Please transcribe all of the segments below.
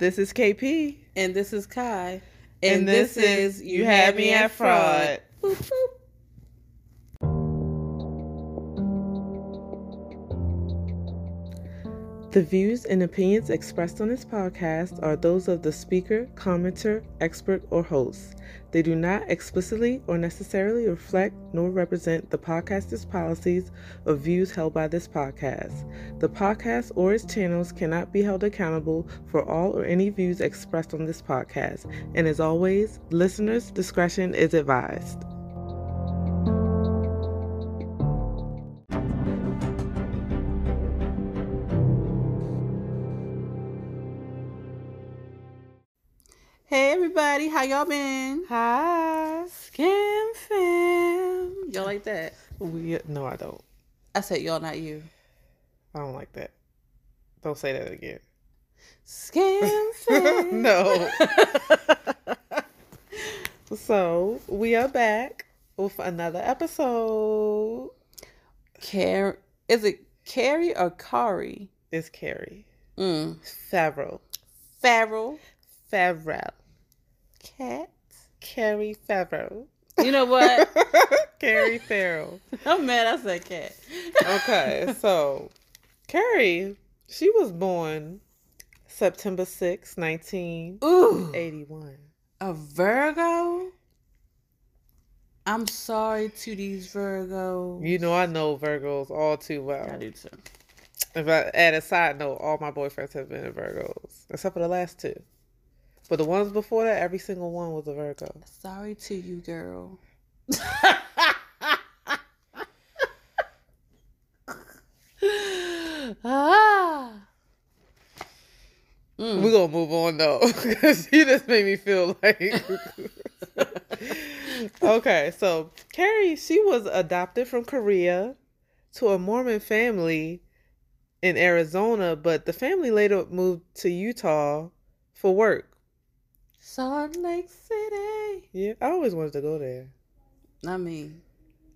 This is KP. And this is Kai. And, this, is You Had Me at Fraud. Boop, boop. The views and opinions expressed on this podcast are those of the speaker, commenter, expert, or host. They do not explicitly or necessarily reflect nor represent the podcaster's policies or views held by this podcast. The podcast or its channels cannot be held accountable for all or any views expressed on this podcast. And as always, listeners' discretion is advised. Everybody, how y'all been? Hi. Scam fam. Y'all like that? We, no, I don't. I said y'all, not you. I don't like that. Don't say that again. Scam fam. no. so we are back with another episode. Car- is it Carrie or Kari? It's Carrie Mm. Favreau. Ferrell. Favreau. Cat. Keri Ferrell. You know what? Keri Ferrell. I'm mad I said cat. Okay, so Keri, she was born September 6, 1981. Ooh. A Virgo? I'm sorry to these Virgos. You know, I know Virgos all too well. I do too. If I add a side note, all my boyfriends have been Virgos, except for the last two. But the ones before that, every single one was a Virgo. Sorry to you, girl. ah. Mm. We're gonna move on though, because you just made me feel like. okay, so Keri, she was adopted from Korea to a Mormon family in Arizona, but the family later moved to Utah for work. Salt Lake City. Yeah, I always wanted to go there. I mean,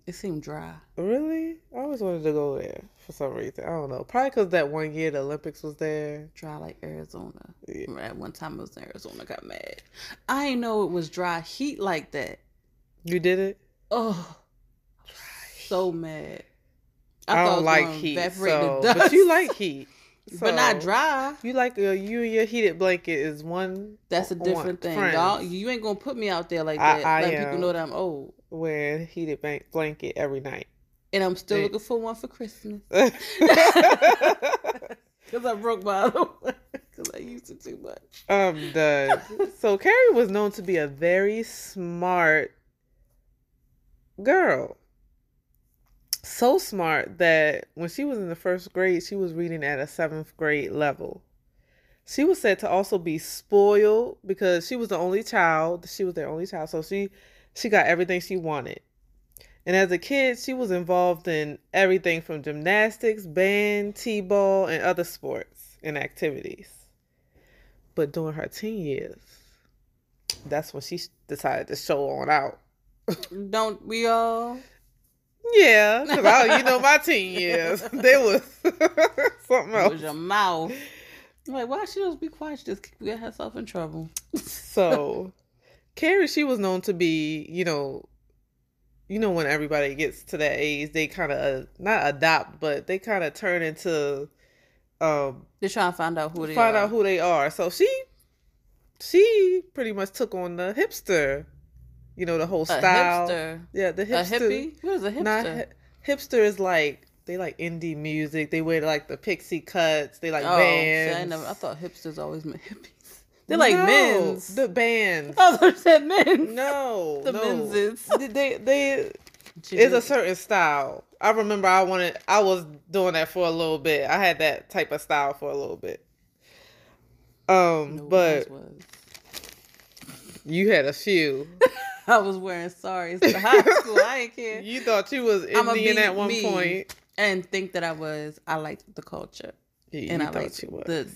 it seemed dry. Really? I always wanted to go there for some reason. I don't know. Probably because that one year the Olympics was there. Dry like Arizona. Yeah. At one time, I was in Arizona. Got mad. I didn't know it was dry heat like that. You did it? Oh, so mad. I, thought don't like heat. So, but you like heat. But not dry. You like uh, you and your heated blanket is one That's a different thing. friends Y'all, you ain't gonna put me out there like that. I Let am. people know that I'm old. wearing heated blanket every night. And I'm still looking for one for Christmas. Because I broke my other one. Because I used it too much. Um done. So Keri was known to be a very smart girl. So smart that when she was in the first grade, she was reading at a seventh grade level. She was said to also be spoiled because she was the only child. She was their only child, so she she got everything she wanted. And as a kid, she was involved in everything from gymnastics, band, t-ball, and other sports and activities. But during her teen years, that's when she decided to show on out. Don't we all? Yeah, I, you know, my teen years, they was something It else. was your mouth. I'm like, why she just be quiet? She just get herself in trouble. So, Keri, she was known to be, you know, you know, when everybody gets to that age, they kind of uh, not adopt, but they kind of turn into, um, They're trying to find out who they find are. out who they are. So she, she pretty much took on the hipster, you know, the whole a style. hipster. Yeah, the A hipster. hippie? What is a hipster? Not hipster is like they like indie music. They wear like the pixie cuts. They like oh, bands. see, I, never, I thought hipsters always meant hippies. They're like No, men's. The bands. Thought you said men's. No, The no. men's. They, they, they it's a certain style. I remember I wanted. I was doing that for a little bit. I had that type of style for a little bit. Um, No, but you had a few. I was wearing saris to high school. I ain't care. You thought you was Indian at one point. And think that I was. I liked the culture, You, and I thought liked you was. the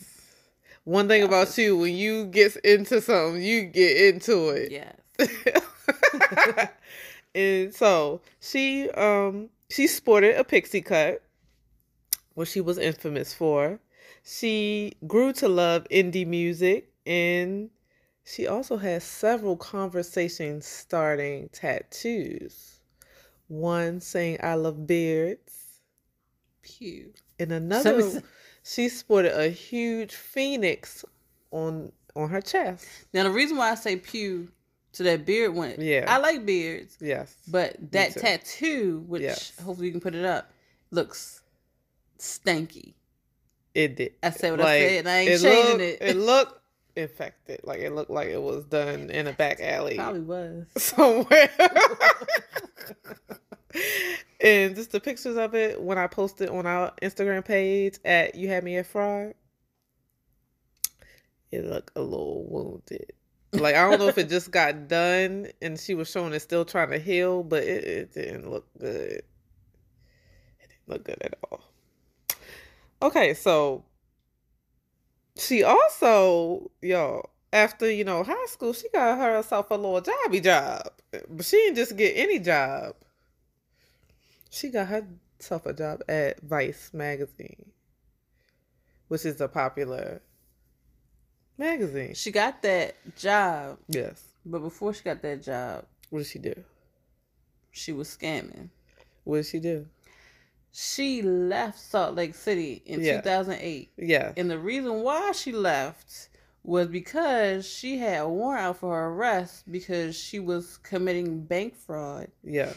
One thing about you, when you get into something, you get into it. yes. and so she um she sported a pixie cut, what she was infamous for. She grew to love indie music And she also has several conversations starting tattoos. One saying, I love beards. Pew. And another, Some- she sported a huge phoenix on on her chest. Now the reason why I say pew to that beard one, Yeah. I like beards, Yes. but that tattoo, which Yes. hopefully you can put it up, looks stanky. It did. I said what I said, and I ain't changing looked, it. It looked infected. Like it looked like it was done in a back alley Probably was. somewhere. and just the pictures of it when I posted on our Instagram page at You Had Me at Fraud, it looked a little wounded. Like I don't know if it just got done and she was showing it still trying to heal, but it, it didn't look good. It didn't look good at all. Okay, so she also, yo, after you know high school, she got herself a little jobby job, but she didn't just get any job. She got herself a job at Vice magazine, which is a popular magazine. She got that job, Yes. but before she got that job, What did she do? she was scamming. What did she do? She left Salt Lake City in Yeah. 2008. Yeah. And the reason why she left was because she had a warrant out for her arrest because she was committing bank fraud Yeah.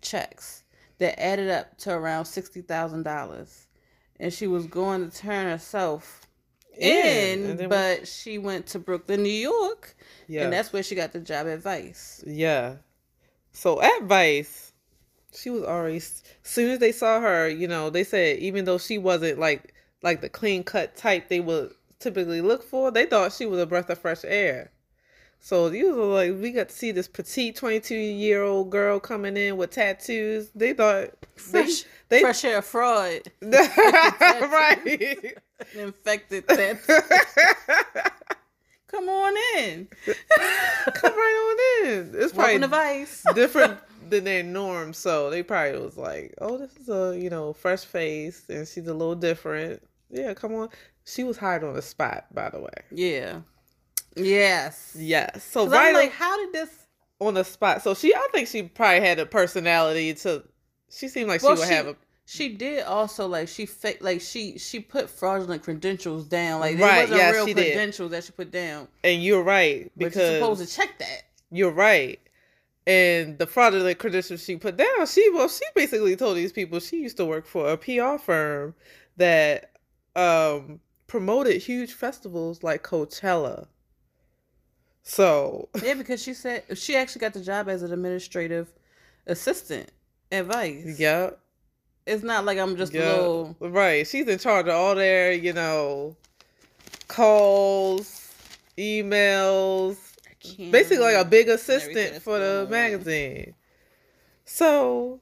checks that added up to around $60,000. And she was going to turn herself in, then- but she went to Brooklyn, New York, Yeah. and that's where she got the job at Vice. Yeah. So at Vice, she was already. As soon as they saw her, you know, they said even though she wasn't like like the clean cut type they would typically look for, they thought she was a breath of fresh air. So you were like, we got to see this petite twenty two year old girl coming in with tattoos. They thought Fresh, they, fresh air fraud, right. infected that. Come on in. Come right on in. It's probably Welcome Vice. different than their norm. So they probably was like, "Oh, this is a you know fresh face, and she's a little different." Yeah, come on. She was hired on the spot, by the way. Yeah. Yes. Yes. So right I'm like, how did this? on the spot. So she, I think she probably had a personality to. She seemed like Well, she would she, have a she did also like she fake like she she put fraudulent credentials down. Like Right, wasn't yes, real she did. credentials that she put down. And you're right But you're supposed to check that. you're right. And the fraudulent credentials she put down, she well, she basically told these people she used to work for a PR firm that um promoted huge festivals like Coachella. So Yeah, because she said she actually got the job as an administrative assistant advice. Yeah, It's not like I'm just a little right. She's in charge of all their, you know, calls, emails, basically like a big assistant for the magazine. So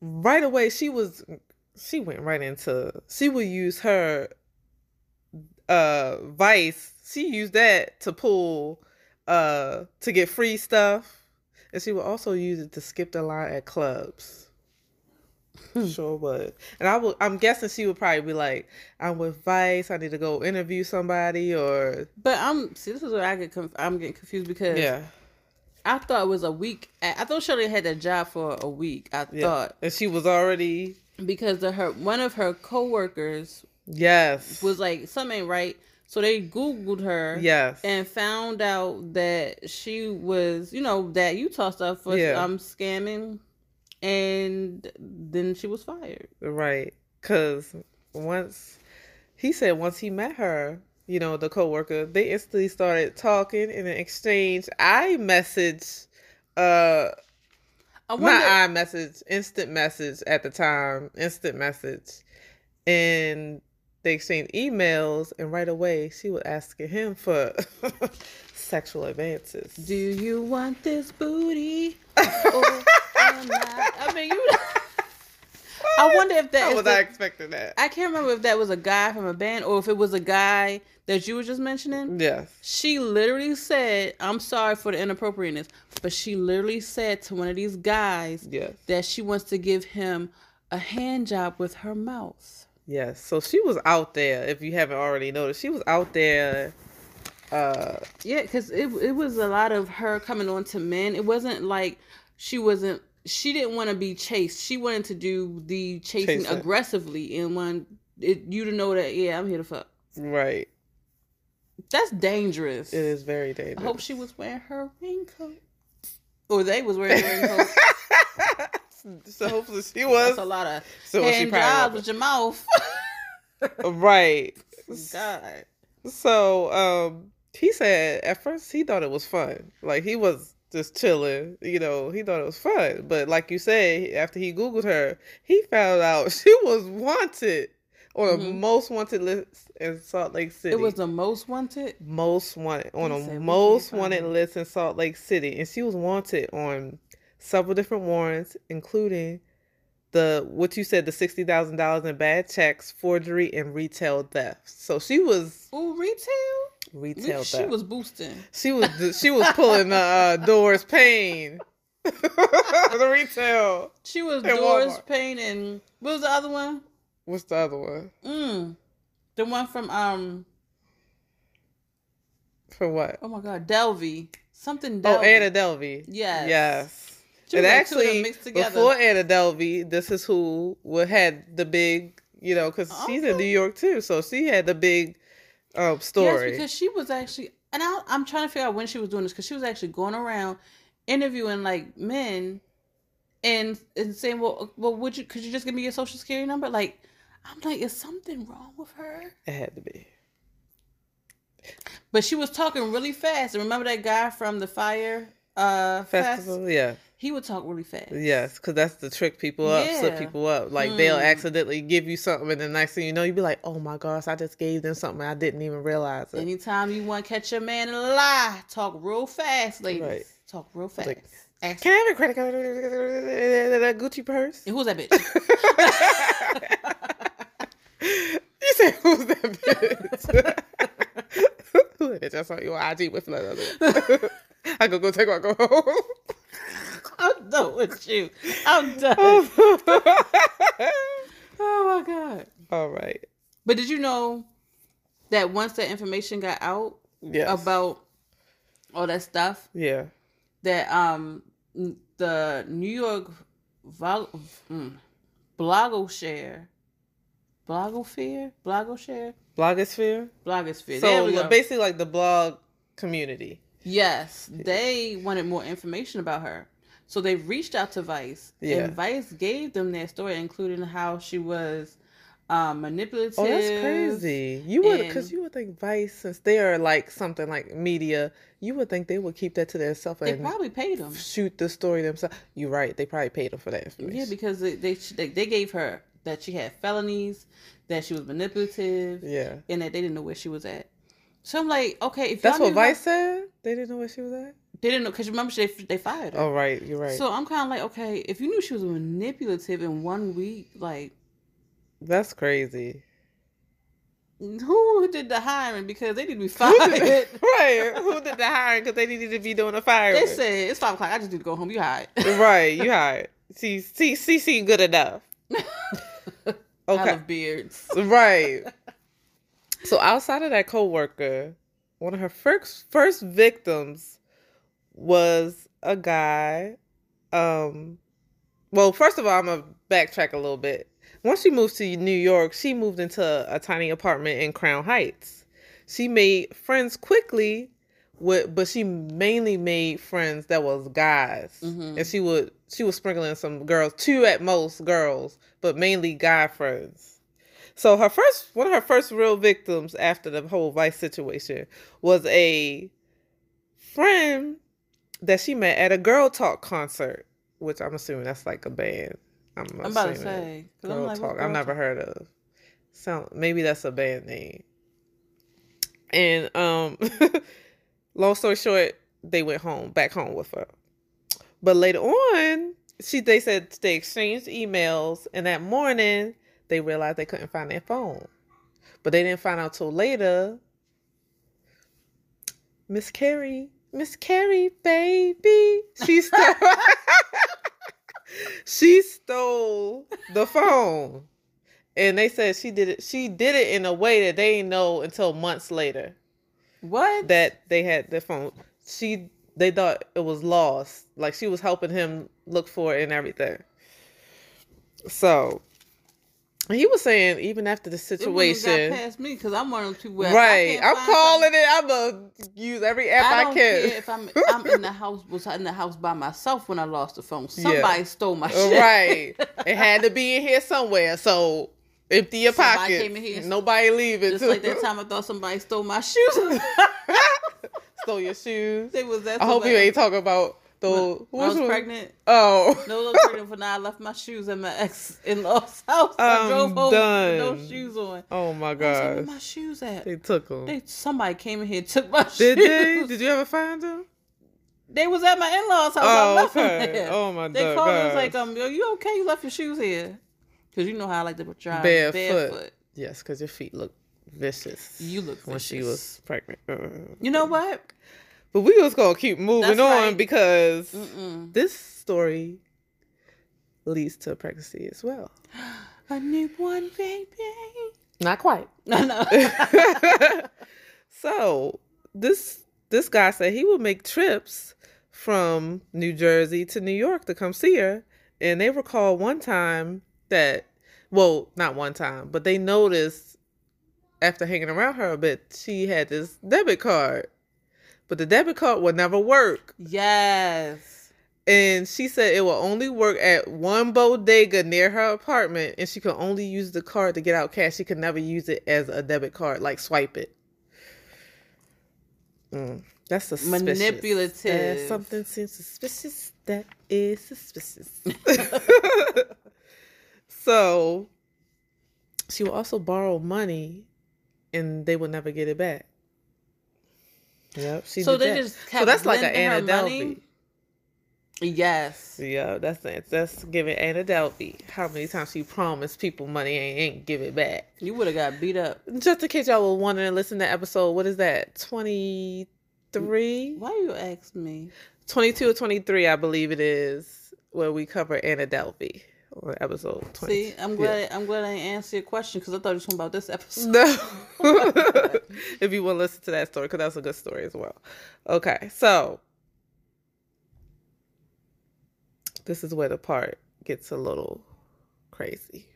right away she was she went right into she would use her uh vice she used that to pull uh to get free stuff. And she would also use it to skip the line at clubs sure would and i will. i'm guessing she would probably be like i'm with vice i need to go interview somebody or But I'm see this is where I get conf- I'm getting confused because yeah I thought it was a week. I thought Shirley had that job for a week. I yeah thought and she was already because the, her one of her coworkers yes was like something ain't right, so they googled her. yes And found out that she was, you know, that Utah stuff was Yeah. um scamming, and then she was fired. Right. Cause once he said once he met her, you know, the coworker, they instantly started talking in an exchange I message, uh I not wonder. iMessage, instant message at the time, instant message. And they exchanged emails and right away she was asking him for sexual advances. Do you want this booty? or not? I mean, you. I wonder if that was I expecting that? I can't remember if that was a guy from a band or if it was a guy that you were just mentioning. Yes. She literally said, I'm sorry for the inappropriateness, but she literally said to one of these guys Yes. that she wants to give him a hand job with her mouth. Yes. So she was out there, if you haven't already noticed. She was out there Uh, Yeah, because it it was a lot of her coming on to men. It wasn't like she wasn't. She didn't want to be chased. She wanted to do the chasing Chase aggressively and want it, you to know that yeah, I'm here to fuck. right. That's dangerous. It is very dangerous. I hope she was wearing her raincoat, or they was wearing raincoat. so hopefully she was. That's a lot of So she hand jobs with your mouth. Right. God. So um he said at first he thought it was fun. Like he was just chilling, you know, he thought it was fun. But like you said, after he Googled her, he found out she was wanted on a Mhm. most wanted list in Salt Lake City. It was the most wanted. most wanted on a most wanted list in Salt Lake City, and she was wanted on several different warrants, including the what you said the sixty thousand dollars in bad checks, forgery, and retail theft. So she was Ooh, retail. Retail she was boosting. she was she was pulling the uh, Doris Payne, the retail. She was Doris Walmart. Payne and what was the other one? What's the other one? Mm. The one from um For what? oh my god, Delvey. Something Oh, Delvey. Anna Delvey. Yes. Yes. She and was like two of them actually, mixed together. before Anna Delvey, this is who would had the big, you know, because she's in New York too, so she had the big um, Yes, because she was actually, and I, I'm trying to figure out when she was doing this because she was actually going around interviewing like men, and and saying, well, well, would you could you just give me your social security number? Like, I'm like, is something wrong with her? it had to be. But she was talking really fast. And remember that guy from the Fyre uh fest? Festival, yeah, He would talk really fast. yes, because that's the trick people up, slip people up. Like they'll Mm. accidentally give you something, and the next thing you know, you'd be like, "Oh my gosh, I just gave them something I didn't even realize it." Anytime you want to catch your man in a lie, talk real fast, ladies. Right. Talk real fast. Like, Ask, Can I have a credit card? That Gucci purse? who's that bitch? you said who's that bitch? Who that bitch? I saw you on IG with another. I go go take my go home. I'm done with you. I'm done. oh my god. All right. But did you know that once that information got out Yes. about all that stuff, yeah. that um the New York vol- mm, blogoshare, blogosphere, blogoshare, Blogosphere. blogosphere. there So we go. basically, like the blog community. Yes, they wanted more information about her. So they reached out to Vice, Yeah. and Vice gave them their story, including how she was um, manipulative. Oh, that's crazy. You would, because you would think Vice, since they are like something like media, you would think they would keep that to themselves They and probably paid them. shoot the story themselves. You're right. They probably paid them for that information. Yeah, because they, they they they gave her that she had felonies, that she was manipulative, yeah. and that they didn't know where she was at. So I'm like, okay, if That's what Vice said. They didn't know where she was at. they didn't know because remember they they fired her. Oh, right. You're right. So I'm kind of like, okay, if you knew she was manipulative in one week, like That's crazy. who did the hiring? Because they need to be Who fired. did, right. Who did the hiring? Because they needed to be doing a fire. They said it's five o'clock. I just need to go home. You hired. right. You hired. See, see, see, see, good enough. I Okay. love beards. Right. So outside of that coworker, one of her first first victims was a guy. Um, well, first of all, I'm gonna backtrack a little bit. Once she moved to New York, she moved into a tiny apartment in Crown Heights. She made friends quickly, with but she mainly made friends that was guys, Mhm. and she would she was sprinkling some girls, two at most girls, but mainly guy friends. So her first one of her first real victims after the whole vice situation was a friend that she met at a girl talk concert, which I'm assuming that's like a band. I'm, I'm about to assuming. say. girl I'm like, talk. girl I've never talk? heard of. Sound maybe that's a band name. And um, long story short, they went home, back home with her. But later on, she they said they exchanged emails, and that morning they realized they couldn't find their phone. But they didn't find out till later. Miss Keri, Miss Keri, baby, she stole. she stole the phone, and they said she did it. She did it in a way that they didn't know until months later. What? that they had their phone. She they thought it was lost. Like she was helping him look for it and everything. So he was saying even after the situation, past me because I'm one of those people. Where if I right? I'm calling something- it. I'm gonna use every app I I, can. if I'm I'm in the house was in the house by myself when I lost the phone. Somebody stole my uh, shit. right? It had to be in here somewhere. So empty your Somebody pocket. came in here- Nobody leave it. Just too. like that time I thought somebody stole my shoes. Stole your shoes. they was that. I hope you ain't talking about the. When I was one? pregnant. Oh. No, I was pregnant for now. I left my shoes at my ex in law's house. I I'm drove home done. with no shoes on. Oh my I was like, my shoes at? They took them. They somebody came in here and took my Did shoes. Did they? Did you ever find them? They was at my in laws house. I Oh, left them there. Oh my god. They god. called me and was like, um, yo, you okay? You left your shoes here. Cause you know how I like to drive Barefoot. barefoot. Yes, because your feet look vicious. You look when she was pregnant. Uh, You know what? But we was gonna keep moving That's on right. because Mm-mm. this story leads to pregnancy as well. A newborn baby. Not quite. No, no. so this this guy said he would make trips from New Jersey to New York to come see her, and they recall one time that, well, not one time, but they noticed after hanging around her a bit, she had this debit card, but the debit card would never work. yes. And she said it will only work at one bodega near her apartment, and she could only use the card to get out cash. She could never use it as a debit card, like swipe it. Mm, that's suspicious. Manipulative. There's something seems suspicious. That is suspicious. so she will also borrow money, and they will never get it back. Yep. She So they that. just so that's like an Anna? Delvey. Yes. Yeah, that's it. That's giving Anna Delvey how many times she promised people money and ain't give it back. You would have got beat up. Just in case y'all were wondering, listen to episode, what is that? 23? Why you ask me? 22 or 23, I believe it is, where we cover Anna Delvey episode 20. See, I'm glad I'm glad I didn't answer your question because I thought you were talking about this episode. No. if you want to listen to that story, because that's a good story as well. Okay, so this is where the part gets a little crazy.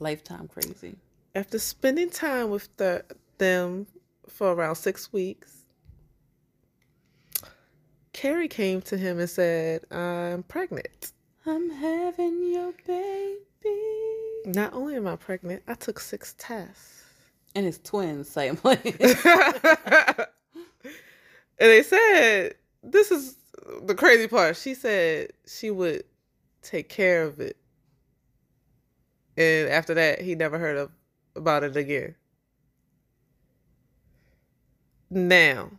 Lifetime crazy. After spending time with the, them for around six weeks, Keri came to him and said, I'm pregnant. I'm having your baby. Not only am I pregnant, I took six tests. And it's twins, same place. and they said, this is the crazy part. She said she would take care of it. And after that, he never heard of, about it again. Now,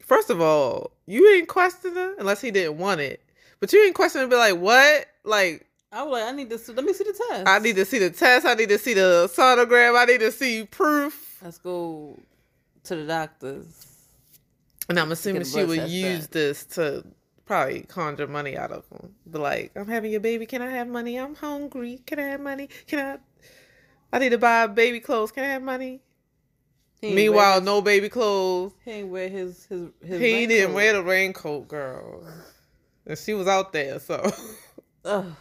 first of all, you ain't question her unless he didn't want it. But you ain't question and be like, what? Like, I was like, I need to see, let me see the test. I need to see the test. I need to see the sonogram. I need to see proof. Let's go to the doctors. And I'm assuming she would use done. this to probably conjure money out of them. But like, I'm having your baby. Can I have money? I'm hungry. Can I have money? Can I? I need to buy baby clothes. Can I have money? Meanwhile, wear, no baby clothes. he ain't wear his his his. He didn't wear the raincoat, girl. And she was out there, so. Ugh.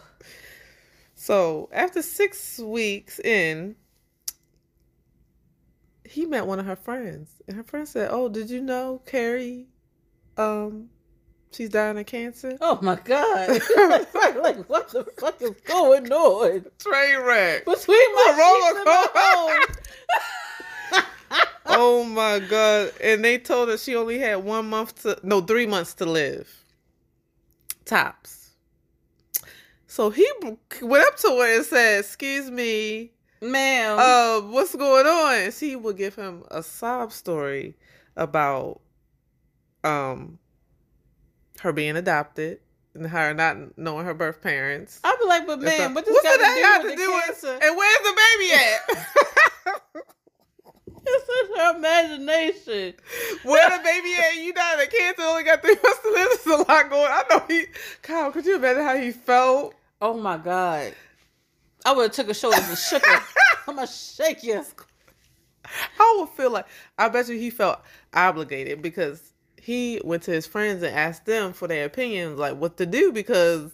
So after six weeks in, he met one of her friends, and her friend said, "Oh, did you know Keri? Um, she's dying of cancer." Oh my god! like what the fuck is going on Train wreck. between my roller oh my god! And they told her she only had one month to, no, three months to live. Tops. So he went up to her and said, "Excuse me." ma'am. uh, what's going on? And she would give him a sob story about um her being adopted and her not knowing her birth parents. I'd be like, but man, stuff. what this What's got to do with the cancer? And where's the baby at? It's such her imagination. Where the baby at? You died of cancer. Only got three months to live. There's a lot going. I know he. Kyle, could you imagine how he felt? Oh my god. I would have took her shoulders and shook her. I'm gonna shake you. I would feel like I bet you he felt obligated because he went to his friends and asked them for their opinions, like what to do because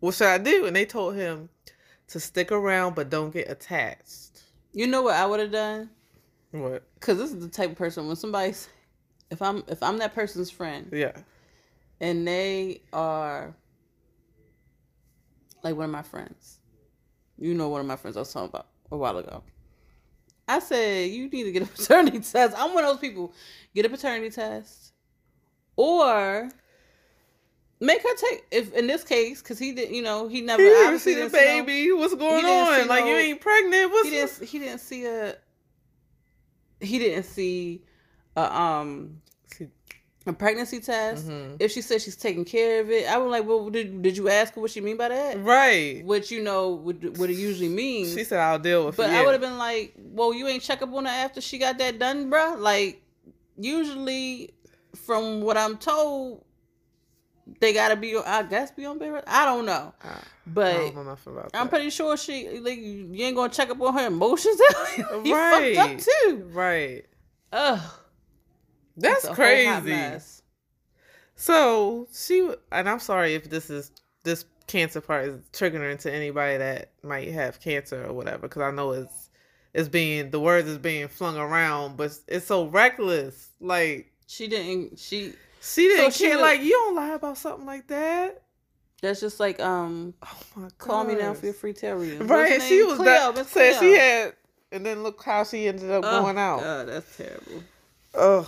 what should I do? And they told him to stick around but don't get attached. You know what I would have done? What? Because this is the type of person when somebody's, if I'm if I'm that person's friend, Yeah. and they are like one of my friends. You know one of my friends I was talking about a while ago. I said you need to get a paternity test. I'm one of those people. Get a paternity test, or make her take. If in this case, because he didn't, you know, he never He didn't see the no- baby. What's going on? Like you ain't pregnant. What's he didn't. He didn't see a. He didn't see, a um, a pregnancy test. Mhm. If she said she's taking care of it, I was like, well, did did you ask her what she mean by that? Right. What you know, what, what it usually means. She said I'll deal with but it. But I would have been like, well, you ain't check up on her after she got that done, bruh. Like, usually, from what I'm told, they gotta be. I guess be on bed. rest. I don't know, I, I but. nothing about I'm pretty sure she like you ain't gonna check up on her emotions. you Right. fucked up too. Right. Ugh, That's it's a whole hot crazy. So she and I'm sorry if this is this cancer part is triggering to anybody that might have cancer or whatever because I know it's it's being the words is being flung around, but it's so reckless. Like She didn't. She. She didn't care. was- like you don't lie about something like that. That's just like um. Oh my god! Call me now for your free reading. Right. and She was Cleo, that said she had, and then look how she ended up Oh, going out. God, that's terrible. Ugh.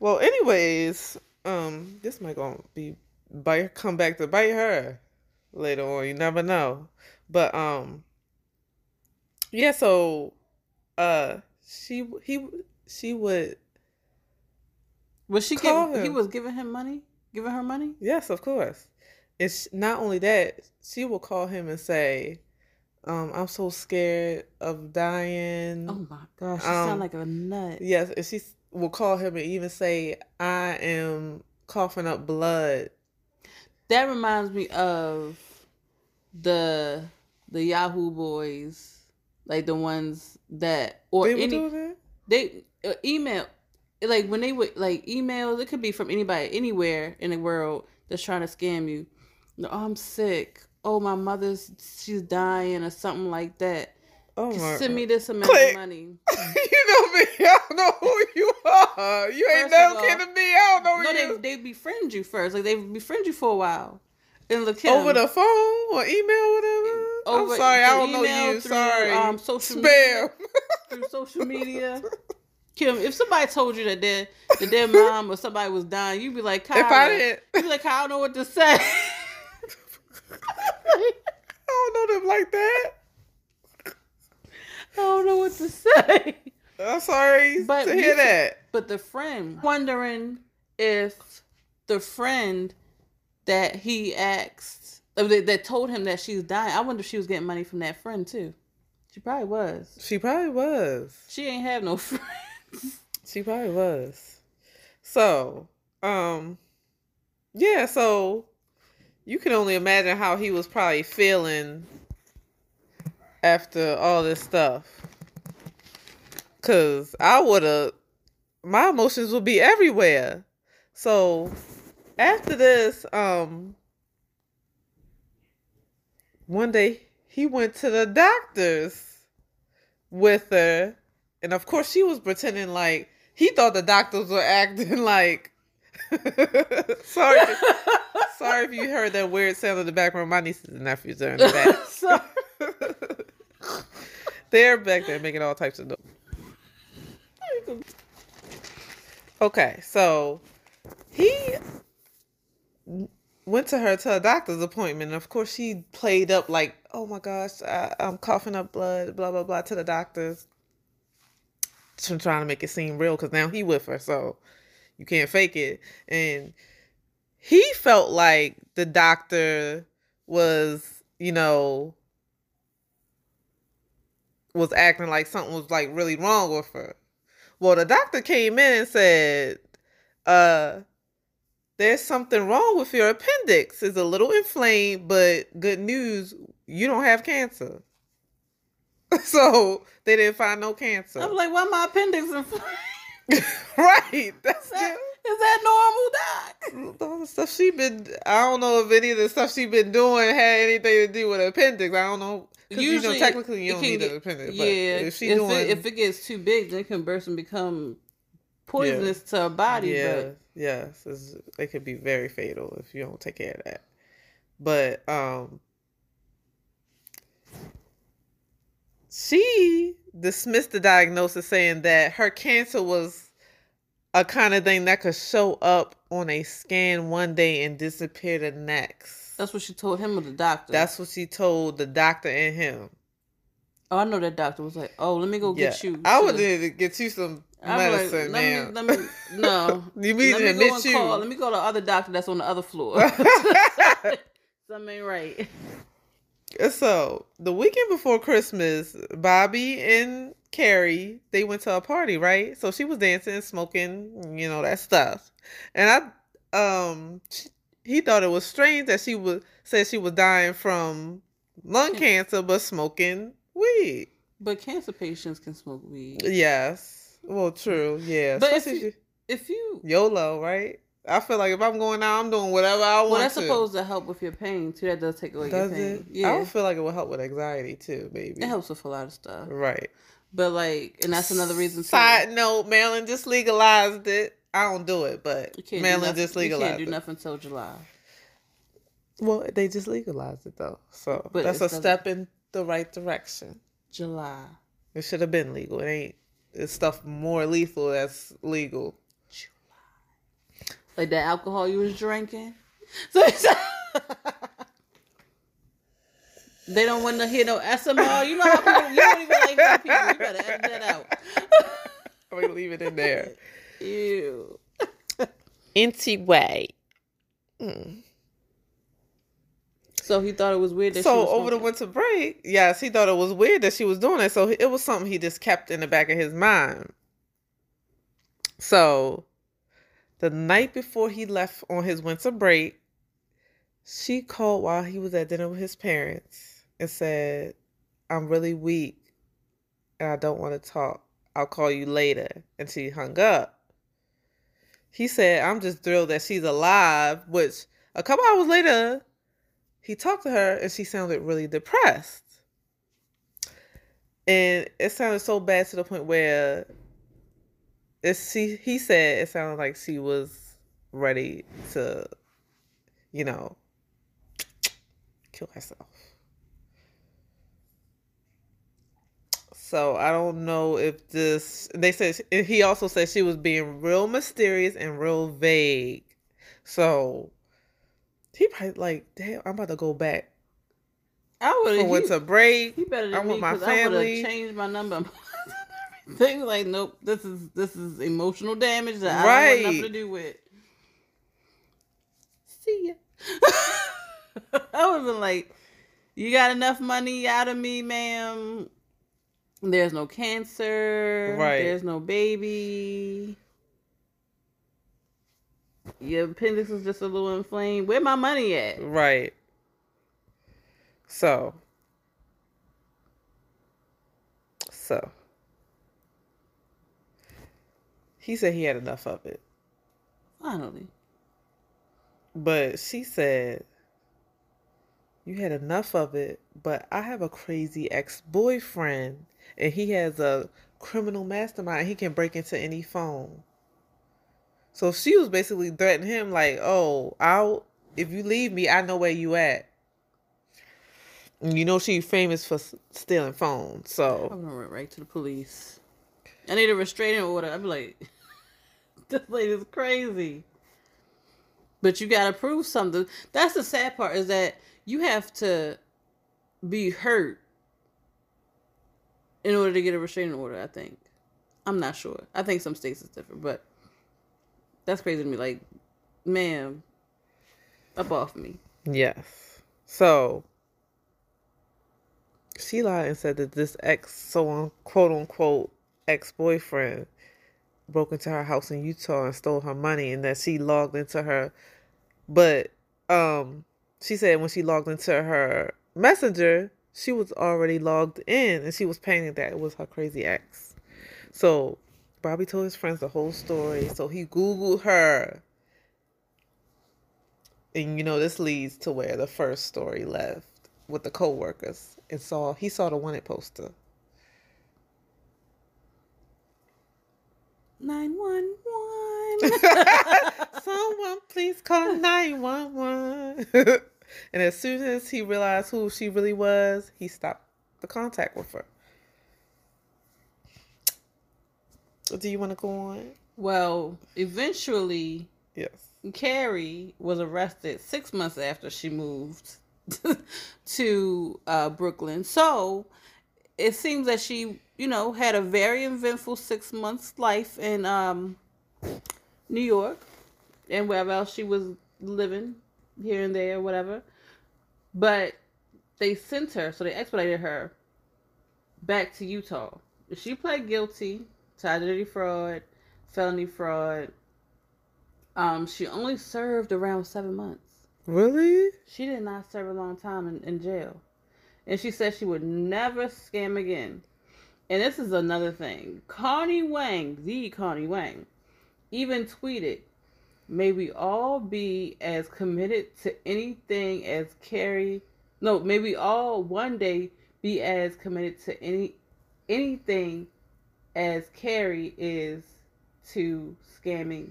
Well, anyways, um, this might gonna be bite come back to bite her later on. You never know. But um, yeah. So, uh, she he she would Was she giving? He was giving him money, giving her money. yes, of course. It's not only that she will call him and say, um, I'm so scared of dying. Oh my gosh, she Um, sound like a nut. Yes, and she will call him and even say, I am coughing up blood. That reminds me of the the Yahoo boys, like the ones that or They any they uh, email like when they would like emails. It could be from anybody anywhere in the world that's trying to scam you. Oh, I'm sick. Oh, my mother's she's dying or something like that. Oh my Send me this amount Click. of money. you know me. I don't know who you are. You ain't First of never all- kidding me. I don't know No, you. they they befriend you first. Like they befriend you for a while. And look. Over the phone or email, whatever. Over- I'm sorry, I don't know you. through, sorry. um, social Spam. through social media. Kim, if somebody told you that their that their mom or somebody was dying, you'd be like, if I didn't, you'd be like, I don't know what to say. I don't know them like that. I don't know what to say. I'm sorry But to hear that. But the friend, wondering if the friend that he asked, uh, that, that told him that she's dying, I wonder if she was getting money from that friend too. She probably was. She probably was. She ain't have no friends. She probably was. So, um, yeah, so you can only imagine how he was probably feeling after all this stuff. Cause I would have, my emotions would be everywhere. So after this, um, one day he went to the doctors with her, and of course she was pretending like he thought the doctors were acting like. sorry, sorry if you heard that weird sound in the background. My nieces and nephews are in the back. They're back there making all types of noise. Okay, so he went to her to a doctor's appointment. And of course, she played up like, "Oh my gosh, I, I'm coughing up blood," blah blah blah to the doctors, trying to make it seem real because now he with her, so you can't fake it. And he felt like the doctor was, you know, was acting like something was like really wrong with her. Well, the doctor came in and said, uh, there's something wrong with your appendix. It's a little inflamed, but good news, you don't have cancer. so they didn't find no cancer. I'm like, why my appendix inflamed? right. That's Is that, it. is that normal, doc? All the stuff she been. I don't know if any of the stuff she been doing had anything to do with appendix. I don't know. 'Cause, you know, technically you don't need get- an appendix. Yeah, But if she if, doing, it, if it gets too big, then it can burst and become poisonous to our body. yeah, But yes, it could be very fatal if you don't take care of that. But um, she dismissed the diagnosis, saying that her cancer was a kind of thing that could show up on a scan one day and disappear the next. that's what she told him or the doctor. That's what she told the doctor and him. oh, I know that doctor was like, oh, let me go Yeah, get you. I would need to get you some I'm like, medicine, let man. Me, let me, no. You need let to me admit go and you. call. Let me go to the other doctor that's on the other floor. Something ain't right. So the weekend before Christmas, Bobby and Keri they went to a party, right? So she was dancing, smoking, you know that stuff, and I, um, she, he thought it was strange that she was said she was dying from lung cancer, but smoking weed. But cancer patients can smoke weed. Yes, well, true, yeah. But if you, if you, YOLO, right? I feel like if I'm going out, I'm doing whatever I want well, that's to. supposed to help with your pain too. That does take away Does your pain. it? I Yeah, would feel like it would help with anxiety too, maybe. it helps with a lot of stuff. Right. But like, and that's another reason. Too. Side note: Maryland just legalized it. I don't do it, but You can't do Maryland just legalized You can't do nothing until July. Well, they just legalized it though, so But that's a step in the right direction. July. It should have been legal. It ain't. It's stuff more lethal that's legal. Like that alcohol you was drinking. So they don't want to hear no SMR. You know how people you don't even like hear people. You better edit that out. I'm gonna leave it in there. Ew. Anyway, mm. So he thought it was weird that she so over the winter break, yes, he thought it was weird that she was doing it. So it was something he just kept in the back of his mind. So the night before he left on his winter break, she called while he was at dinner with his parents and said, I'm really weak and I don't want to talk. I'll call you later. And she hung up. He said, I'm just thrilled that she's alive, which a couple hours later, he talked to her and she sounded really depressed. And it sounded so bad to the point where it's, she, he said it sounded like she was ready to, you know, kill herself. So I don't know if this. They said he also said she was being real mysterious and real vague. So he probably like, damn, I'm about to go back I would for winter break. He better than I'm me my I family. have changed my number. Was like, nope, this is this is emotional damage that I Right. don't want nothing to do with. See ya. I would have been like, you got enough money out of me, ma'am. There's no cancer. Right. There's no baby. Your appendix is just a little inflamed. Where my money at? Right. So. So. He said he had enough of it. Finally. But she said, You had enough of it, but I have a crazy ex boyfriend and he has a criminal mastermind. He can break into any phone. So she was basically threatening him, like, Oh, I'll, if you leave me, I know where you at. And you know she's famous for s- stealing phones. So I'm gonna went right to the police. I need a restraining order. I'd be like, this lady's crazy. But you gotta prove something. That's the sad part is that you have to be hurt in order to get a restraining order, I think. I'm not sure. I think some states is different, but that's crazy to me. Like, ma'am, up off me. yes. So, she lied and said that this ex, so on quote unquote ex boyfriend, broke into her house in Utah and stole her money, and that she logged into her. But um, she said when she logged into her messenger, she was already logged in and she was painting that it was her crazy ex. So Bobby told his friends the whole story. So he Googled her. And you know, this leads to where the first story left with the co-workers and saw he saw the wanted poster. 911. Someone please call 911. and as soon as he realized who she really was, he stopped the contact with her. Do you want to go on? well, eventually, Yes. Keri was arrested six months after she moved to uh, Brooklyn. So it seems that she, you know, had a very eventful six months life in um, New York and wherever else she was living, here and there, whatever. But they sent her, so they expedited her back to Utah. She pled guilty to identity fraud, felony fraud. Um, she only served around seven months. Really? She did not serve a long time in, in jail. And she said she would never scam again. And this is another thing. Connie Wang, the Connie Wang, even tweeted, May we all be as committed to anything as Keri. No, may we all one day be as committed to any anything as Keri is to scamming.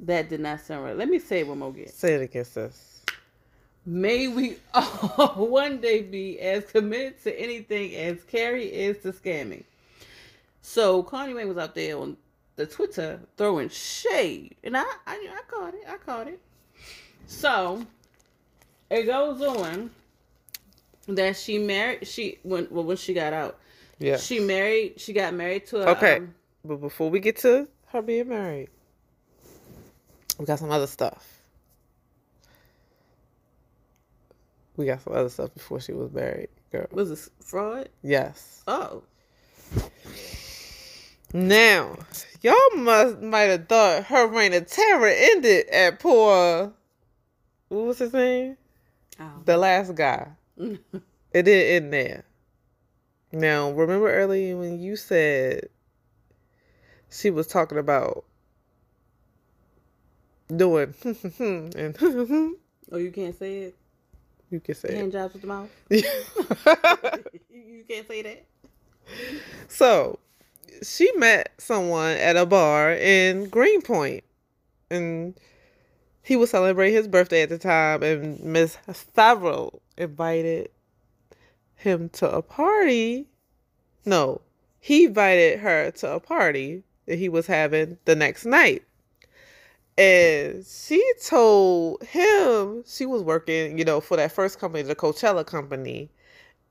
That did not sound right. Let me say it one more again. Say it again, sis. May we all one day be as committed to anything as Keri is to scamming. So Connie Wang was out there on the Twitter throwing shade, and I, I, I caught it. I caught it. So it goes on that she married. She when well when she got out, Yeah. she married. She got married to a Okay. um, But before we get to her being married, we got some other stuff. We got some other stuff before she was married, girl. was this fraud? Yes. Oh, Now, y'all must might have thought her reign of terror ended at poor. What was his name? oh. The last guy. It didn't end there. Now, remember earlier when you said she was talking about doing and oh, you can't say it. You can say Hand jobs with the mouth. you can't say that. so, she met someone at a bar in Greenpoint, and he was celebrating his birthday at the time, and Miss Favreau invited him to a party. No, he invited her to a party that he was having the next night. And she told him she was working, you know, for that first company, the Coachella company,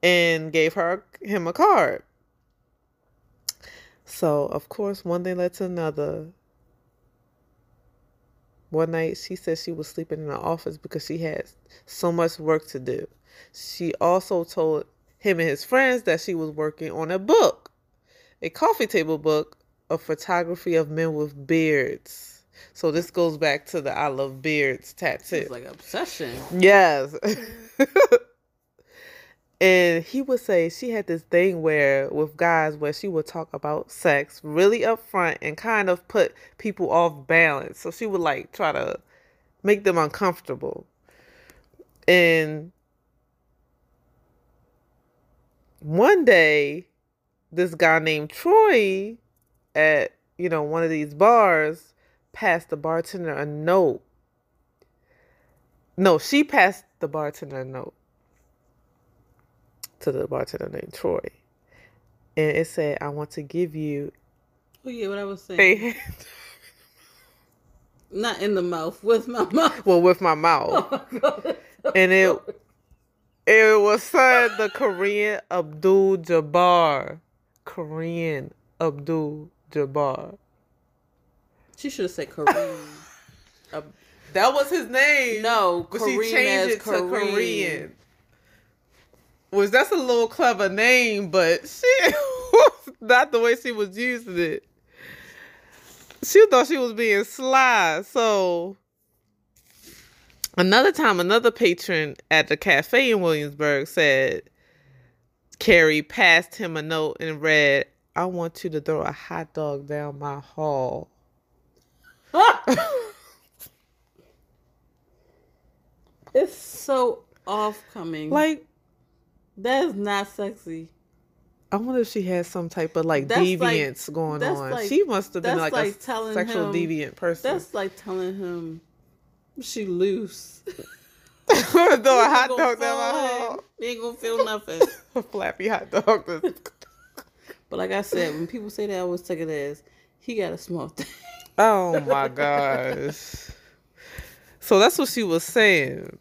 and gave her him a card. So, of course, one thing led to another. One night, she said she was sleeping in the office because she had so much work to do. She also told him and his friends that she was working on a book, a coffee table book of photography of men with beards. So, this goes back to the I love beards tattoo. It's like obsession. Yes. and he would say she had this thing where with guys where she would talk about sex really upfront and kind of put people off balance. So she would like try to make them uncomfortable. And one day this guy named Troy at, you know, one of these bars passed the bartender a note no, she passed the bartender a note to the bartender named Troy. And it said, I want to give you Oh yeah, what I was saying. Not in the mouth, with my mouth. well with my mouth. Oh, and it it was said the Kareem Abdul Jabbar. Kareem Abdul Jabbar. She should have said Korean. Uh, That was his name. no, But Korean she changed it to Korean. Korean. Was that's a little clever name, but she not the way she was using it. She thought she was being sly. So another time, another patron at the cafe in Williamsburg said Keri passed him a note and read, I want you to throw a hot dog down my hall. it's so off coming. Like, that is not sexy. I wonder if she has some type of like That's deviance like- going on. like- she must have been like, like a sexual him- deviant person. That's like telling him she loose. throw a hot dog down my in. You ain't gonna feel nothing. A flappy hot dog. But like I said, when people say that, I always take it as he got a small thing. Oh my gosh. So that's what she was saying.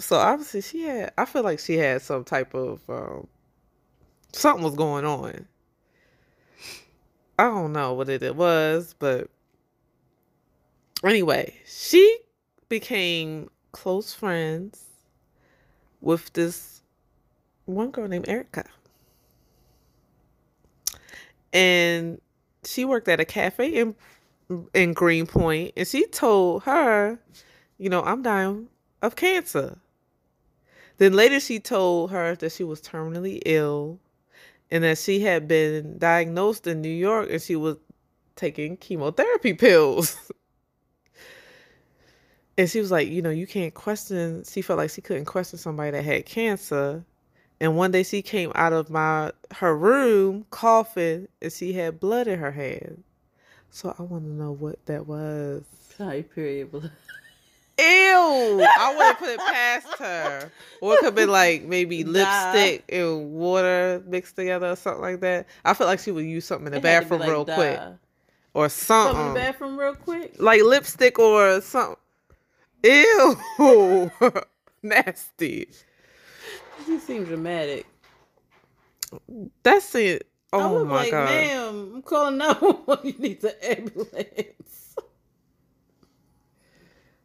So obviously she had I feel like she had some type of um something was going on. I don't know what it was, but anyway, she became close friends with this one girl named Erica. And she worked at a cafe in in Greenpoint and she told her, you know, I'm dying of cancer. Then later she told her that she was terminally ill and that she had been diagnosed in New York and she was taking chemotherapy pills. and she was like, you know, you can't question. She felt like she couldn't question somebody that had cancer. And one day she came out of my her room coughing and she had blood in her hand. So I want to know what that was. High period blood. Ew! I would have put it past her. Or it could be like maybe Nah. lipstick and water mixed together or something like that. I feel like she would use something in the It to bathroom like real quick. Or Something in the bathroom real quick. like lipstick or something. Ew! Nasty. She seemed dramatic. That's it. I Oh was my like, god. ma'am, I'm calling out. you need the ambulance.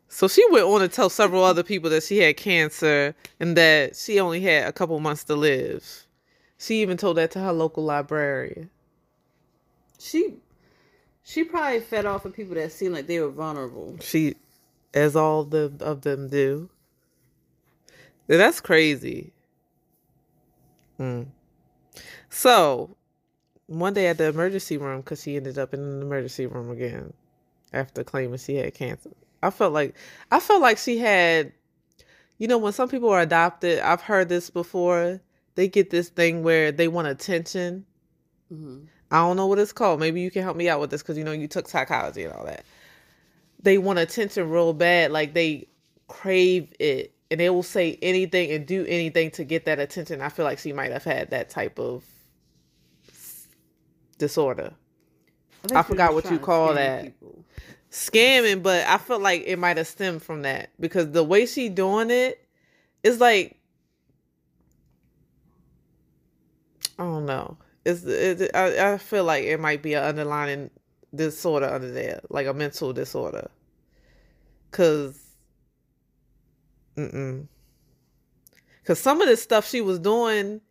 So she went on to tell several other people that she had cancer and that she only had a couple months to live. She even told that to her local librarian. She, she probably fed off of people that seemed like they were vulnerable. She, as all the of them do. That's crazy. Hmm. So, one day at the emergency room, because she ended up in an emergency room again after claiming she had cancer. I felt like I felt like she had, you know, when some people are adopted. I've heard this before. They get this thing where they want attention. hmm I don't know what it's called. Maybe you can help me out with this because you know you took psychology and all that. They want attention real bad, like they crave it, and they will say anything and do anything to get that attention. I feel like she might have had that type of disorder, think I forgot what you call that. people. scamming. But I feel like it might have stemmed from that because the way she doing it is like I don't know. It's it, I, I feel like it might be an underlying disorder under there, like a mental disorder. Cause, mm cause some of the stuff she was doing,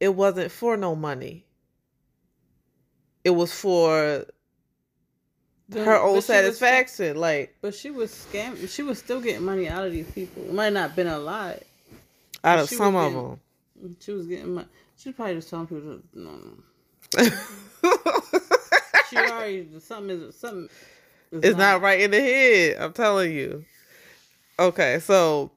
it wasn't for no money. It was for her own she was- satisfaction. Like But she was scam. She was still getting money out of these people. It might not been a lot. out of some of getting- them. She was getting money. She probably just telling people, to, no, no. She already something is something. Is it's not right in the head. I'm telling you. Okay, so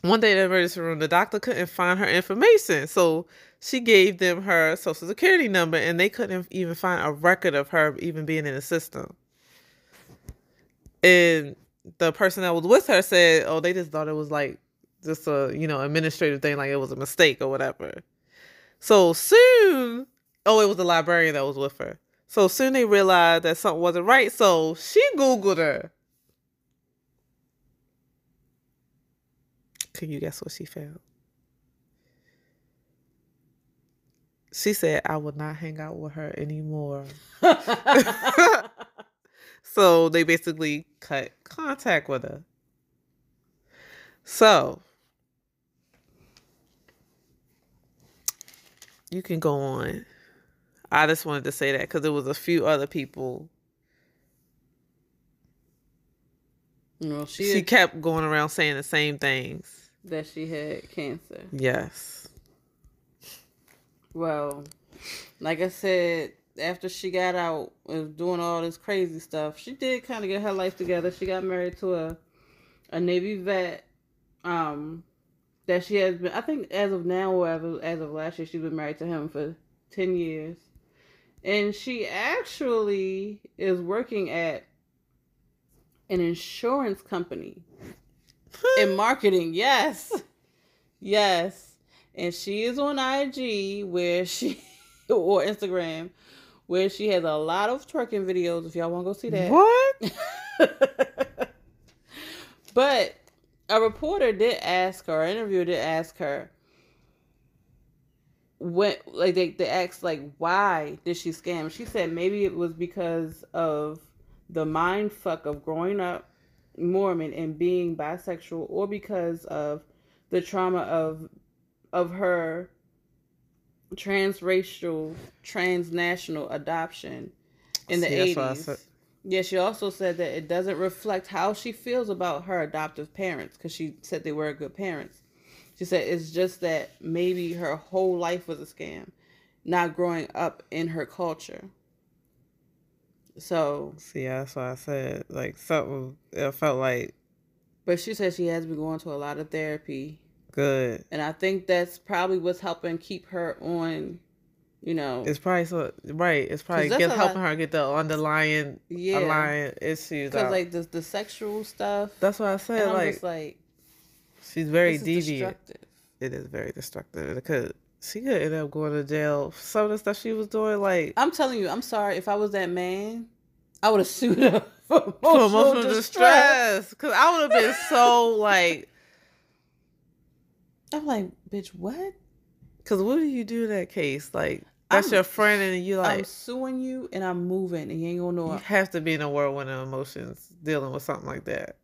one day in the emergency room, the doctor couldn't find her information, so she gave them her social security number, and they couldn't even find a record of her even being in the system. And the person that was with her said, "Oh, they just thought it was like just a you know administrative thing, like it was a mistake or whatever." So soon, oh, it was the librarian that was with her. So soon they realized that something wasn't right. So she Googled her. Can you guess what she found? She said, I will not hang out with her anymore. so they basically cut contact with her. So you can go on. I just wanted to say that because there was a few other people. No, she, She kept going around saying the same things. that she had cancer. Yes. Well, like I said, after she got out of doing all this crazy stuff, she did kind of get her life together. She got married to a a Navy vet. Um, that she has been. I think as of now, or as of, as of last year, she's been married to him for ten years, and she actually is working at an insurance company in marketing. Yes, yes, and she is on IG where she or Instagram where she has a lot of twerking videos. If y'all want to go see that, What? but a reporter did ask her, an interviewer did ask her when like they, they asked like why did she scam? She said maybe it was because of the mind fuck of growing up Mormon and being bisexual or because of the trauma of of her transracial transnational adoption in the See, that's what I 80s. said. Yeah, she also said that it doesn't reflect how she feels about her adoptive parents because she said they were good parents. She said it's just that maybe her whole life was a scam, not growing up in her culture. So, See, that's why I said like something. It felt like but she said she has been going to a lot of therapy, good. and I think that's probably what's helping keep her on. You know, It's probably so right. It's probably get, that's a lot- helping her get the underlying yeah, underlying issues because like the the sexual stuff. that's what I said. Like like she's very deviant. It is very destructive because she could end up going to jail. for Some of the stuff she was doing, like I'm telling you, I'm sorry. If I was that man, I would have sued her for emotional, for emotional distress. distress. Because I would have been so like, I'm like, bitch, what? because what do you do in that case? Like that's I'm- your friend, and you like, I'm suing you and I'm moving, and you ain't gonna know. you have to be in a whirlwind of emotions dealing with something like that.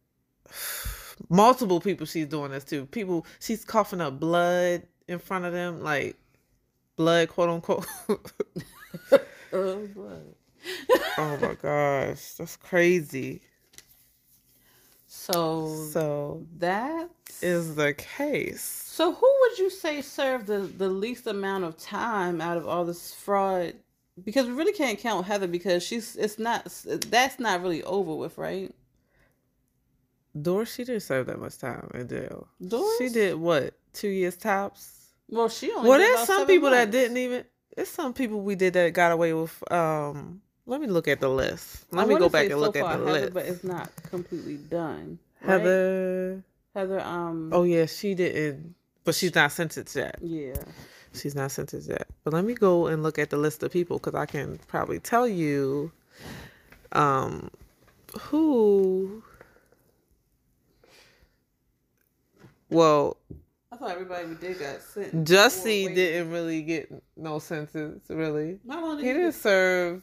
Multiple people she's doing this to. People she's coughing up blood in front of them, like blood, quote unquote. Oh, oh my gosh, that's crazy. So, So that is the case. So who would you say served the, the least amount of time out of all this fraud? Because we really can't count Heather because she's it's not that's not really over with, right? Doris, she didn't serve that much time in jail. Doris? She did what? Two years tops. Well, she only. Well, there's some people that didn't even. There's some people we did that got away with. Um, let me look at the list. I Let me go back and so look far at the Heather, list. but it's not completely done. right? Heather. Heather. Um. Oh yeah, she didn't. But she's not sentenced yet. Yeah. She's not sentenced yet. But let me go and look at the list of people because I can probably tell you, um, who. Well, I thought everybody we did got sentenced. Jussie didn't really get no sentence, really. How long did He didn't get? serve.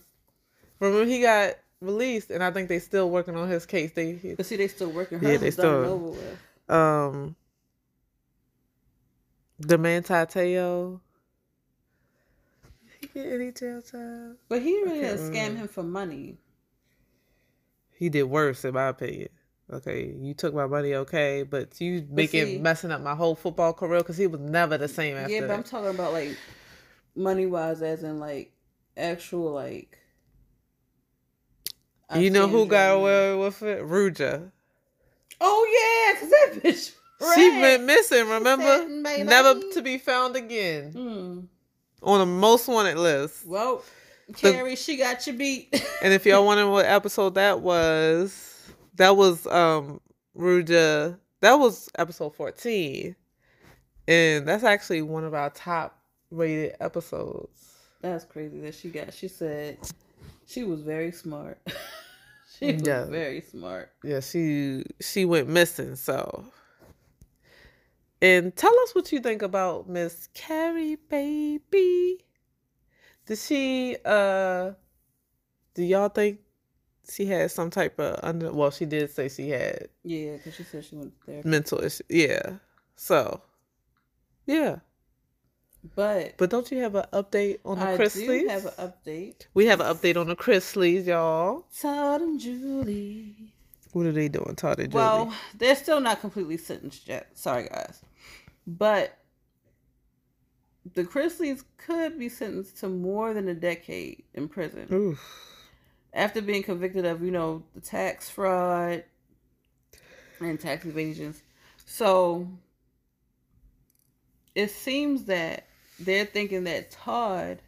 Remember, he got released, and I think they still working on his case. They, he- see, they still working. Yeah, Hers they done and still- over with. um, the Manti Te'o. Did he get any jail time? But he really can't didn't scam remember. Mm. him for money. He did worse, in my opinion. Okay, you took my money, okay, but you making messing up my whole football career because he was never the same after yeah, but I'm talking about like money wise, as in like actual like. I you know who got away with it? Ruja. Oh yeah, cause that bitch. She ran. went missing, remember? Never to be found again. Hmm. On the most wanted list. Well, Keri, she got you beat. And if y'all wondering what episode that was, that was um Ruja. That was episode 14. And that's actually one of our top rated episodes. That's crazy that she got. She said she was very smart. she was Yeah. very smart. Yeah, she she went missing, so and tell us what you think about Miss Keri baby. Did she uh do y'all think she had some type of under well she did say she had Yeah, because she said she went there. mental issue. Yeah. So yeah. But, But don't you have an update on the I Chrisleys? do have an update. we have an update on the Chrisleys, y'all. Todd and Julie. What are they doing, Todd and Julie? Well, they're still not completely sentenced yet. Sorry, guys. But the Chrisleys could be sentenced to more than a decade in prison Oof. after being convicted of, you know, the tax fraud and tax evasions. So it seems that they're thinking that Todd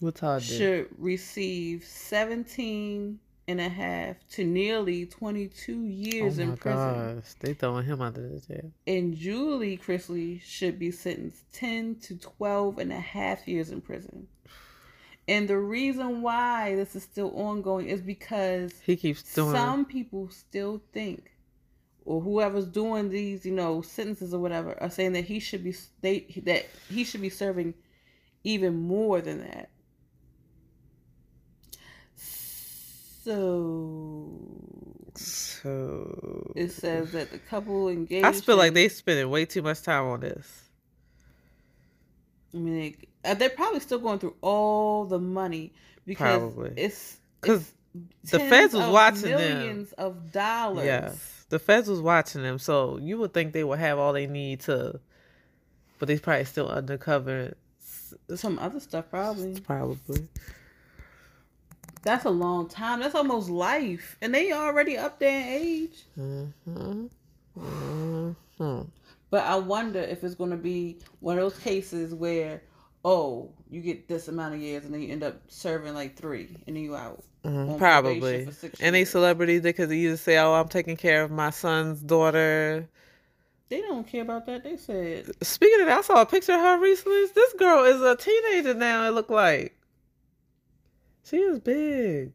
What Todd did? should receive 17 and a half to nearly 22 Oh years my in prison. gosh, they throwing him under the jail. And Julie Chrisley should be sentenced 10 to 12 and a half years in prison. And the reason why this is still ongoing is because He keeps doing. some people still think or whoever's doing these, you know, sentences or whatever are saying that he should be they that he should be serving even more than that. So So it says that the couple engaged. I feel like in- they spending way too much time on this. I mean, they, uh, they're probably still going through all the money because Probably. it's 'Cause it's the feds was watching them. millions of dollars. Yes, the feds was watching them, so you would think they would have all they need to, but they're probably still undercover. some other stuff probably. Probably. That's a long time. That's almost life, and they already up there in age. Mm-hmm. Mm-hmm. But I wonder if it's going to be one of those cases where, oh, you get this amount of years, and then you end up serving like three, and then you out. Mhm, Probably. probation for six And they years. celebrities, they could either say, "Oh, I'm taking care of my son's daughter." They don't care about that. They said Speaking of that, I saw a picture of her recently. This girl is a teenager now. It looked like she is big.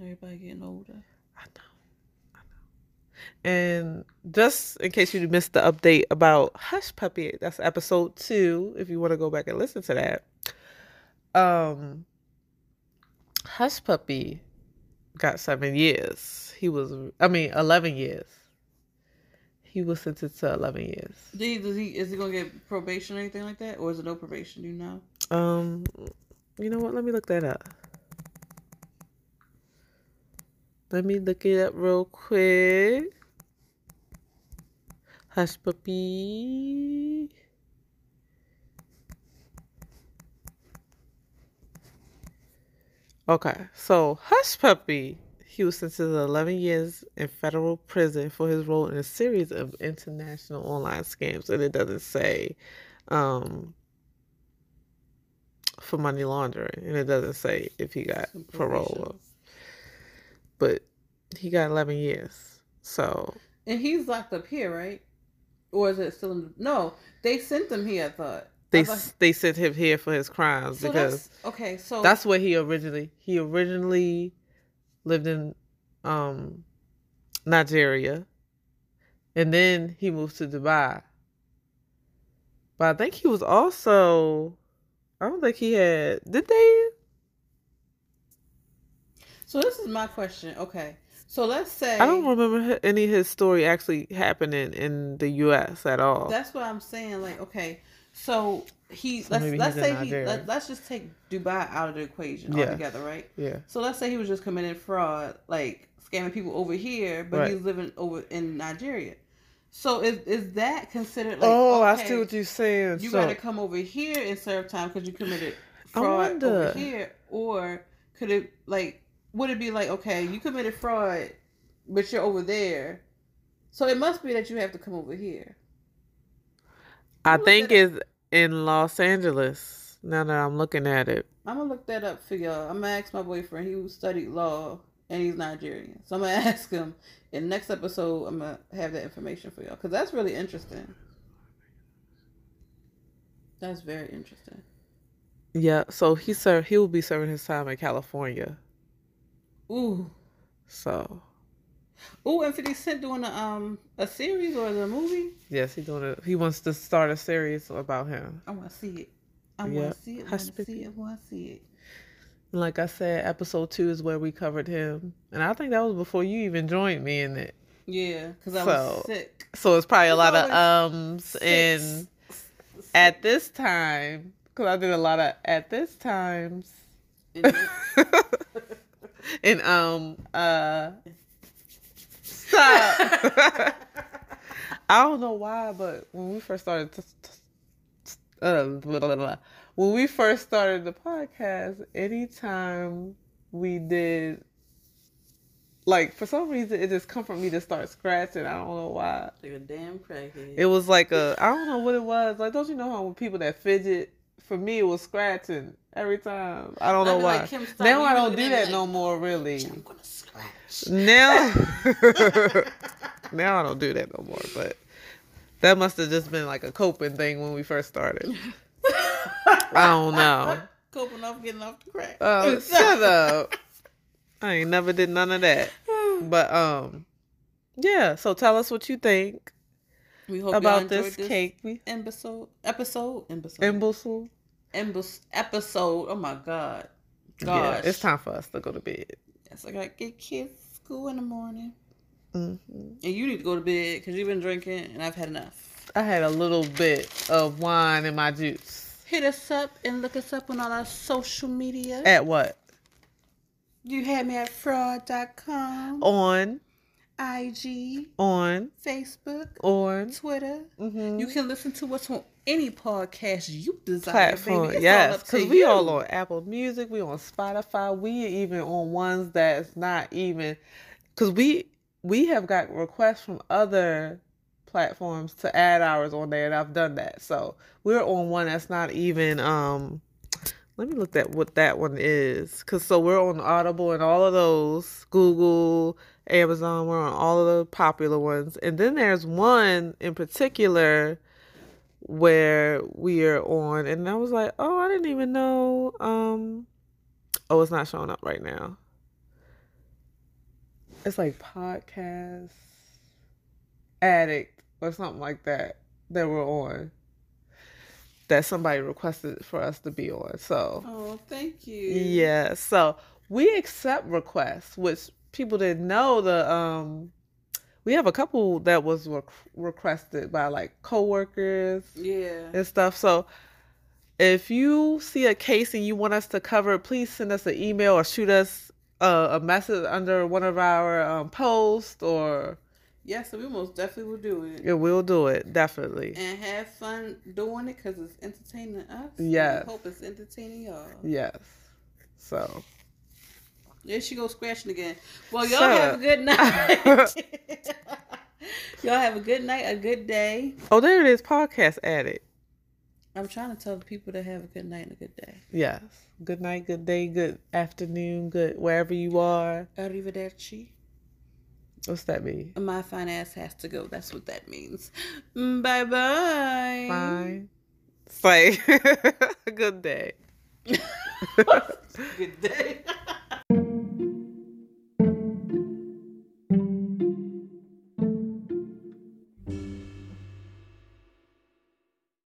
everybody getting older. I know. I know. And just in case you missed the update about Hushpuppi, that's episode two. If you want to go back and listen to that, um, Hushpuppi got seven years. He was, I mean, eleven years. He was sentenced to eleven years. Do you- Does he is he gonna get probation or anything like that, or is it no probation? Do you know? Um, you know what? Let me look that up. Let me look it up real quick. Hushpuppi. Okay, so Hushpuppi, he was sentenced to 11 years in federal prison for his role in a series of international online scams, and it doesn't say um, for money laundering, and it doesn't say if he got parole. But he got 11 years. So And he's locked up here, right? Or is it still in? No, they sent him here. I thought they I thought- they sent him here for his crimes so because okay. So that's where he originally he originally lived in um Nigeria and then he moved to Dubai. But I think he was also I don't think he had did they so this is my question. Okay, so let's say I don't remember any of his story actually happening in the US at all. That's what I'm saying. Like, okay, so he So let's let's say he let, let's just take Dubai out of the equation Yeah. altogether, right? yeah. So let's say he was just committing fraud, like scamming people over here, but Right. he's living over in Nigeria. So is is that considered like? oh, I okay, see what you're saying. You so, got to come over here and serve time because you committed I fraud wonder. over here, or could it like would it be like okay, you committed fraud, but you're over there, so it must be that you have to come over here. I think it's in Los Angeles. Now that I'm looking at it. I'm gonna look that up for y'all. I'm gonna ask my boyfriend. He studied law and he's Nigerian, so I'm gonna ask him. In the next episode, I'm gonna have that information for y'all because that's really interesting. That's very interesting. Yeah, so he served. He will be serving his time in California. Ooh, So ooh, and Fifty Cent doing a um a series or a movie? yes, he doing it. He wants to start a series about him. I want to see it. I Yeah. want to see it. I want to see it. I want to see it. Like I said, episode two is where we covered him, and I think that was before you even joined me in it. Yeah, because I So, was sick. So it's probably a lot of ums and at this time because I did a lot of at this times and um uh stop. I don't know why, but when we first started, t- t- uh, blah, blah, blah, when we first started the podcast, anytime we did like for some reason it just comforted me to start scratching. I don't know why. Like a damn crackhead. It was like a I don't know what it was. Like don't you know how when people that fidget for me it was scratching every time. I don't know why. like, now I don't do that like, no more really. I'm gonna scratch. Now Now I don't do that no more, but that must have just been like a coping thing when we first started. I don't know. Coping off getting off the crack. Oh, shut up. I ain't never did none of that. But um yeah, so tell us what you think we hope about this, this cake. Episode. Episode. Episode. imbecile. Episode. Oh my god. Yeah, it's time for us to go to bed. Yes, I gotta get kids school in the morning. hmm And you need to go to bed because you've been drinking and I've had enough. I had a little bit of wine in my juice. Hit us up and look us up on all our social media. At what? You had me at fraud.com, On, IG, on, Facebook, on. Twitter. hmm You can listen to us on any podcast you desire. platform. baby. Yes, because we you. all on Apple Music, we on Spotify, we even on ones that's not even because we we have got requests from other platforms to add ours on there, and I've done that. So we're on one that's not even. um Let me look at what that one is, because so we're on Audible and all of those, Google, Amazon. We're on all of the popular ones, and then there's one in particular where we are on and I was like, "Oh, I didn't even know um oh, it's not showing up right now." It's like podcast addict or something like that that we're on. That somebody requested for us to be on. So, Oh, thank you. yeah. So, we accept requests, which people didn't know the um we have a couple that was re- requested by like coworkers Yeah. and stuff. So if you see a case and you want us to cover please send us an email or shoot us a, a message under one of our um, posts, or Yeah, so we most definitely will do it. yeah, we'll do it definitely. And have fun doing it because it's entertaining us. Yes. Hope it's entertaining y'all. Yes. So There she goes scratching again. Well, y'all Shut have up. a good night. y'all have a good night, a good day. oh, there it is, podcast addict. I'm trying to tell the people to have a good night and a good day. Yes. Good night, good day, good afternoon, good wherever you are. Arrivederci. What's that mean? My fine ass has to go. That's what that means. Bye bye. Bye. Say good day. good day.